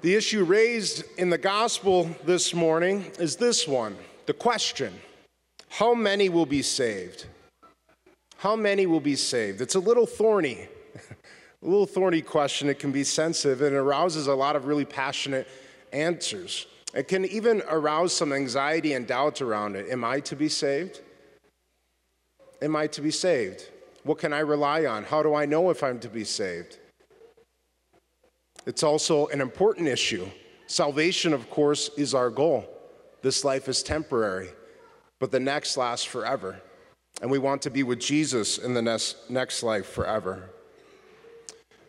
The issue raised in the gospel this morning is this one the question How many will be saved? How many will be saved? It's a little thorny, a little thorny question. It can be sensitive and arouses a lot of really passionate answers. It can even arouse some anxiety and doubt around it. Am I to be saved? Am I to be saved? What can I rely on? How do I know if I'm to be saved? It's also an important issue. Salvation, of course, is our goal. This life is temporary, but the next lasts forever. And we want to be with Jesus in the next, next life forever.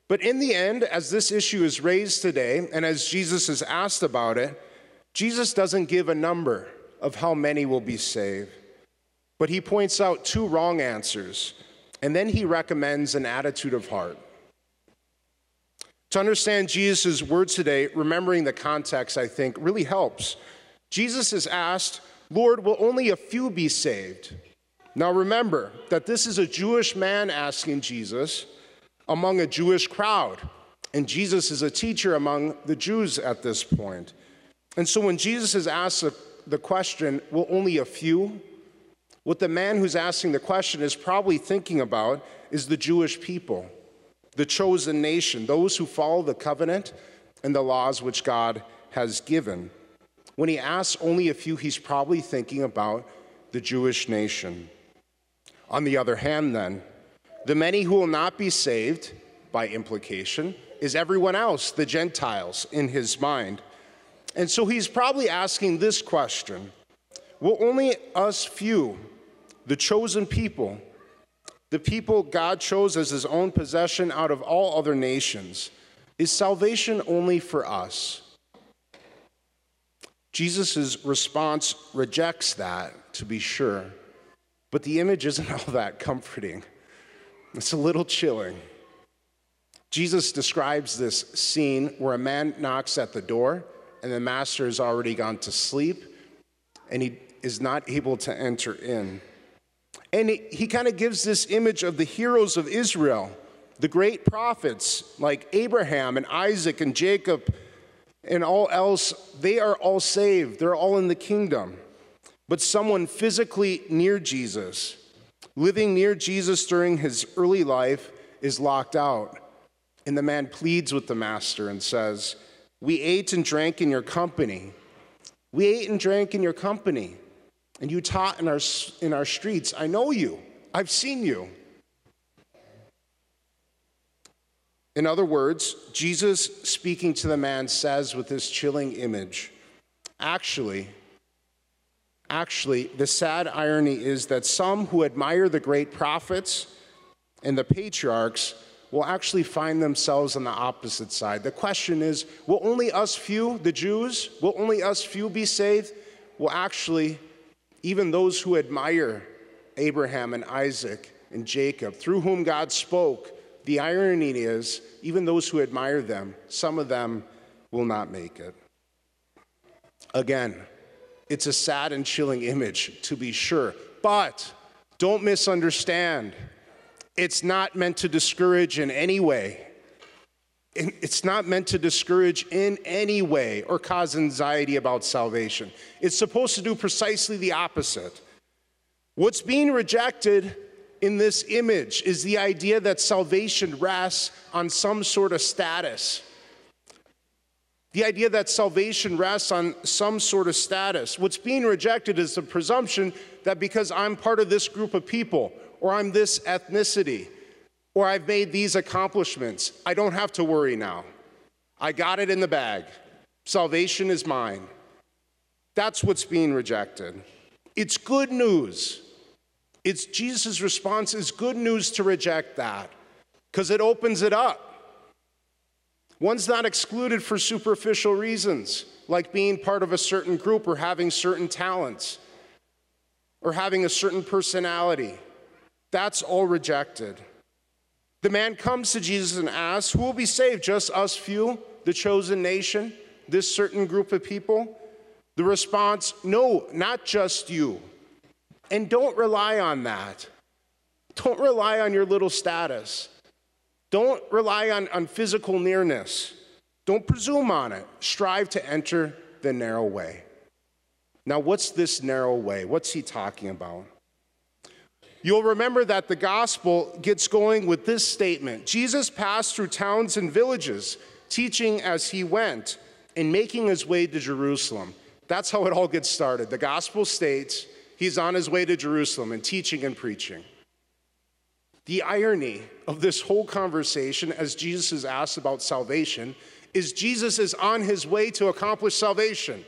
But in the end, as this issue is raised today, and as Jesus is asked about it, Jesus doesn't give a number of how many will be saved, but he points out two wrong answers, and then he recommends an attitude of heart. To understand Jesus' words today, remembering the context, I think, really helps. Jesus is asked, Lord, will only a few be saved? Now remember that this is a Jewish man asking Jesus among a Jewish crowd. And Jesus is a teacher among the Jews at this point. And so when Jesus is asked the question, will only a few? What the man who's asking the question is probably thinking about is the Jewish people the chosen nation, those who follow the covenant and the laws which God has given. When he asks only a few, he's probably thinking about the Jewish nation. On the other hand, then, the many who will not be saved, by implication, is everyone else, the Gentiles, in his mind. And so he's probably asking this question Will only us few, the chosen people, the people God chose as his own possession out of all other nations. Is salvation only for us? Jesus' response rejects that, to be sure, but the image isn't all that comforting. It's a little chilling. Jesus describes this scene where a man knocks at the door and the master has already gone to sleep and he is not able to enter in. And he, kind of gives this image of the heroes of Israel, the great prophets like Abraham and Isaac and Jacob and all else. They are all saved, they're all in the kingdom. But someone physically near Jesus, living near Jesus during his early life, is locked out. And the man pleads with the master and says, We ate and drank in your company. We ate and drank in your company and you taught in our, in our streets. I know you, I've seen you. In other words, Jesus speaking to the man says with this chilling image, actually, actually, the sad irony is that some who admire the great prophets and the patriarchs will actually find themselves on the opposite side. The question is will only us few, the Jews, will only us few be saved? Well, actually, even those who admire Abraham and Isaac and Jacob, through whom God spoke, the irony is, even those who admire them, some of them will not make it. Again, it's a sad and chilling image, to be sure, but don't misunderstand. It's not meant to discourage in any way. It's not meant to discourage in any way or cause anxiety about salvation. It's supposed to do precisely the opposite. What's being rejected in this image is the idea that salvation rests on some sort of status. The idea that salvation rests on some sort of status. What's being rejected is the presumption that because I'm part of this group of people, or I'm this ethnicity, or I've made these accomplishments. I don't have to worry now. I got it in the bag. Salvation is mine. That's what's being rejected. It's good news. It's Jesus' response is good news to reject that because it opens it up. One's not excluded for superficial reasons, like being part of a certain group or having certain talents or having a certain personality. That's all rejected. The man comes to Jesus and asks, Who will be saved? Just us few, the chosen nation, this certain group of people? The response, No, not just you. And don't rely on that. Don't rely on your little status. Don't rely on, on physical nearness. Don't presume on it. Strive to enter the narrow way. Now, what's this narrow way? What's he talking about? You'll remember that the gospel gets going with this statement Jesus passed through towns and villages, teaching as he went and making his way to Jerusalem. That's how it all gets started. The gospel states he's on his way to Jerusalem and teaching and preaching. The irony of this whole conversation, as Jesus is asked about salvation, is Jesus is on his way to accomplish salvation.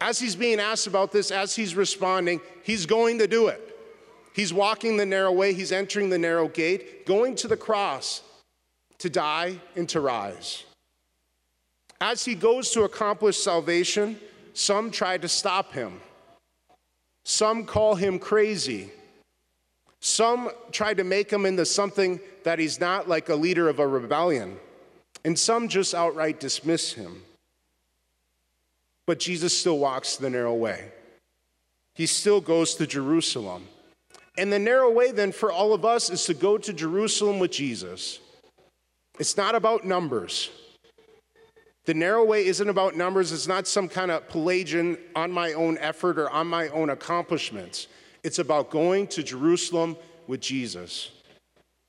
As he's being asked about this, as he's responding, he's going to do it. He's walking the narrow way, he's entering the narrow gate, going to the cross to die and to rise. As he goes to accomplish salvation, some try to stop him. Some call him crazy. Some try to make him into something that he's not, like a leader of a rebellion. And some just outright dismiss him. But Jesus still walks the narrow way. He still goes to Jerusalem. And the narrow way, then, for all of us is to go to Jerusalem with Jesus. It's not about numbers. The narrow way isn't about numbers. It's not some kind of Pelagian on my own effort or on my own accomplishments. It's about going to Jerusalem with Jesus.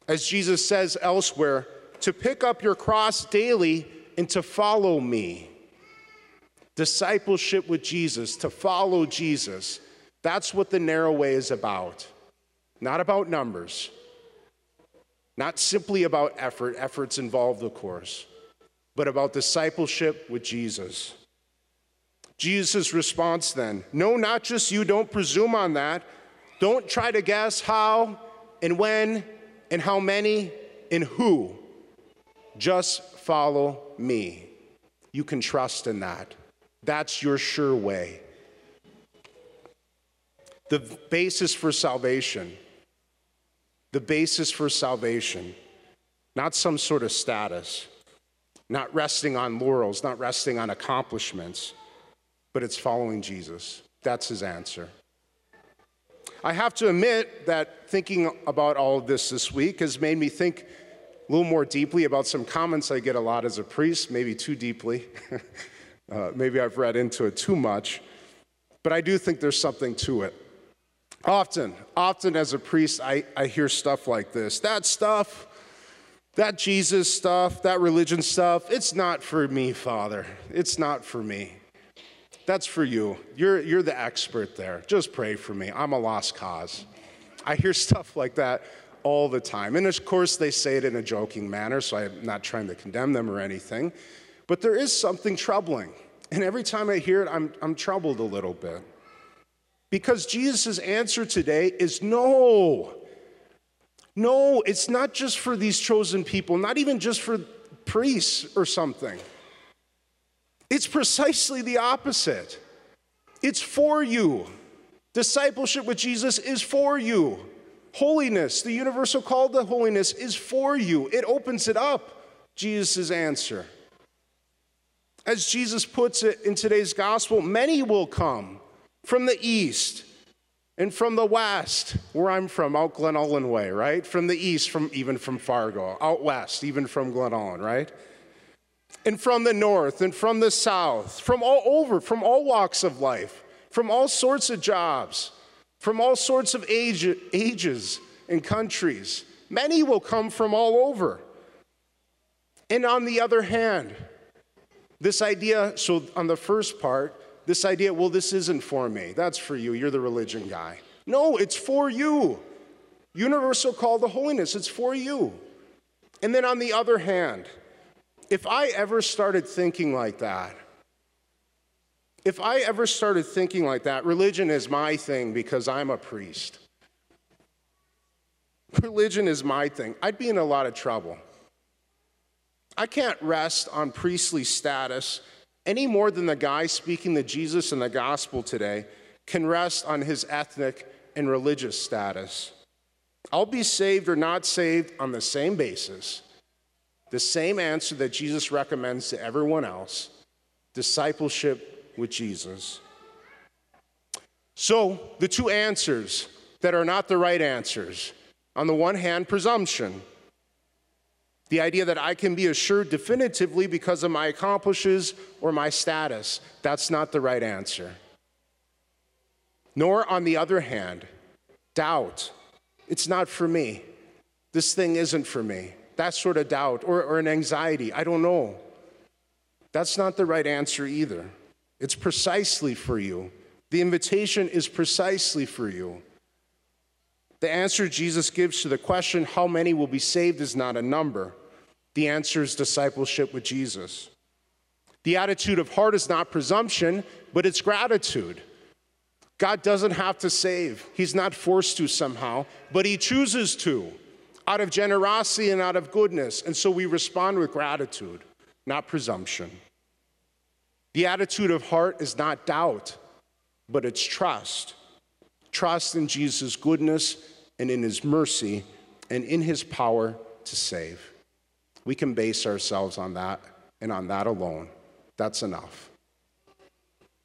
As Jesus says elsewhere, to pick up your cross daily and to follow me. Discipleship with Jesus, to follow Jesus. That's what the narrow way is about. Not about numbers, not simply about effort. Effort's involved, of course, but about discipleship with Jesus. Jesus' response then no, not just you, don't presume on that. Don't try to guess how and when and how many and who. Just follow me. You can trust in that. That's your sure way. The basis for salvation, the basis for salvation, not some sort of status, not resting on laurels, not resting on accomplishments, but it's following Jesus. That's his answer. I have to admit that thinking about all of this this week has made me think a little more deeply about some comments I get a lot as a priest, maybe too deeply. uh, maybe I've read into it too much, but I do think there's something to it. Often, often as a priest, I, I hear stuff like this that stuff, that Jesus stuff, that religion stuff, it's not for me, Father. It's not for me. That's for you. You're, you're the expert there. Just pray for me. I'm a lost cause. I hear stuff like that all the time. And of course, they say it in a joking manner, so I'm not trying to condemn them or anything. But there is something troubling. And every time I hear it, I'm, I'm troubled a little bit. Because Jesus' answer today is no. No, it's not just for these chosen people, not even just for priests or something. It's precisely the opposite. It's for you. Discipleship with Jesus is for you. Holiness, the universal call to holiness, is for you. It opens it up, Jesus' answer. As Jesus puts it in today's gospel, many will come from the east and from the west, where I'm from, out Glen Ullin way, right? From the east, from even from Fargo, out west, even from Glen Ullin, right? and from the north and from the south, from all over, from all walks of life, from all sorts of jobs, from all sorts of age, ages and countries. Many will come from all over. And on the other hand, this idea, so on the first part, this idea, well, this isn't for me. That's for you. You're the religion guy. No, it's for you. Universal call to holiness, it's for you. And then on the other hand, if I ever started thinking like that, if I ever started thinking like that, religion is my thing because I'm a priest. Religion is my thing. I'd be in a lot of trouble. I can't rest on priestly status any more than the guy speaking to Jesus in the gospel today can rest on his ethnic and religious status. I'll be saved or not saved on the same basis the same answer that Jesus recommends to everyone else discipleship with Jesus. So, the two answers that are not the right answers on the one hand, presumption. The idea that I can be assured definitively because of my accomplishes or my status, that's not the right answer. Nor, on the other hand, doubt. It's not for me. This thing isn't for me. That sort of doubt or, or an anxiety, I don't know. That's not the right answer either. It's precisely for you. The invitation is precisely for you. The answer Jesus gives to the question, how many will be saved, is not a number. The answer is discipleship with Jesus. The attitude of heart is not presumption, but it's gratitude. God doesn't have to save, He's not forced to somehow, but He chooses to out of generosity and out of goodness. And so we respond with gratitude, not presumption. The attitude of heart is not doubt, but it's trust. Trust in Jesus' goodness and in his mercy and in his power to save. We can base ourselves on that and on that alone. That's enough.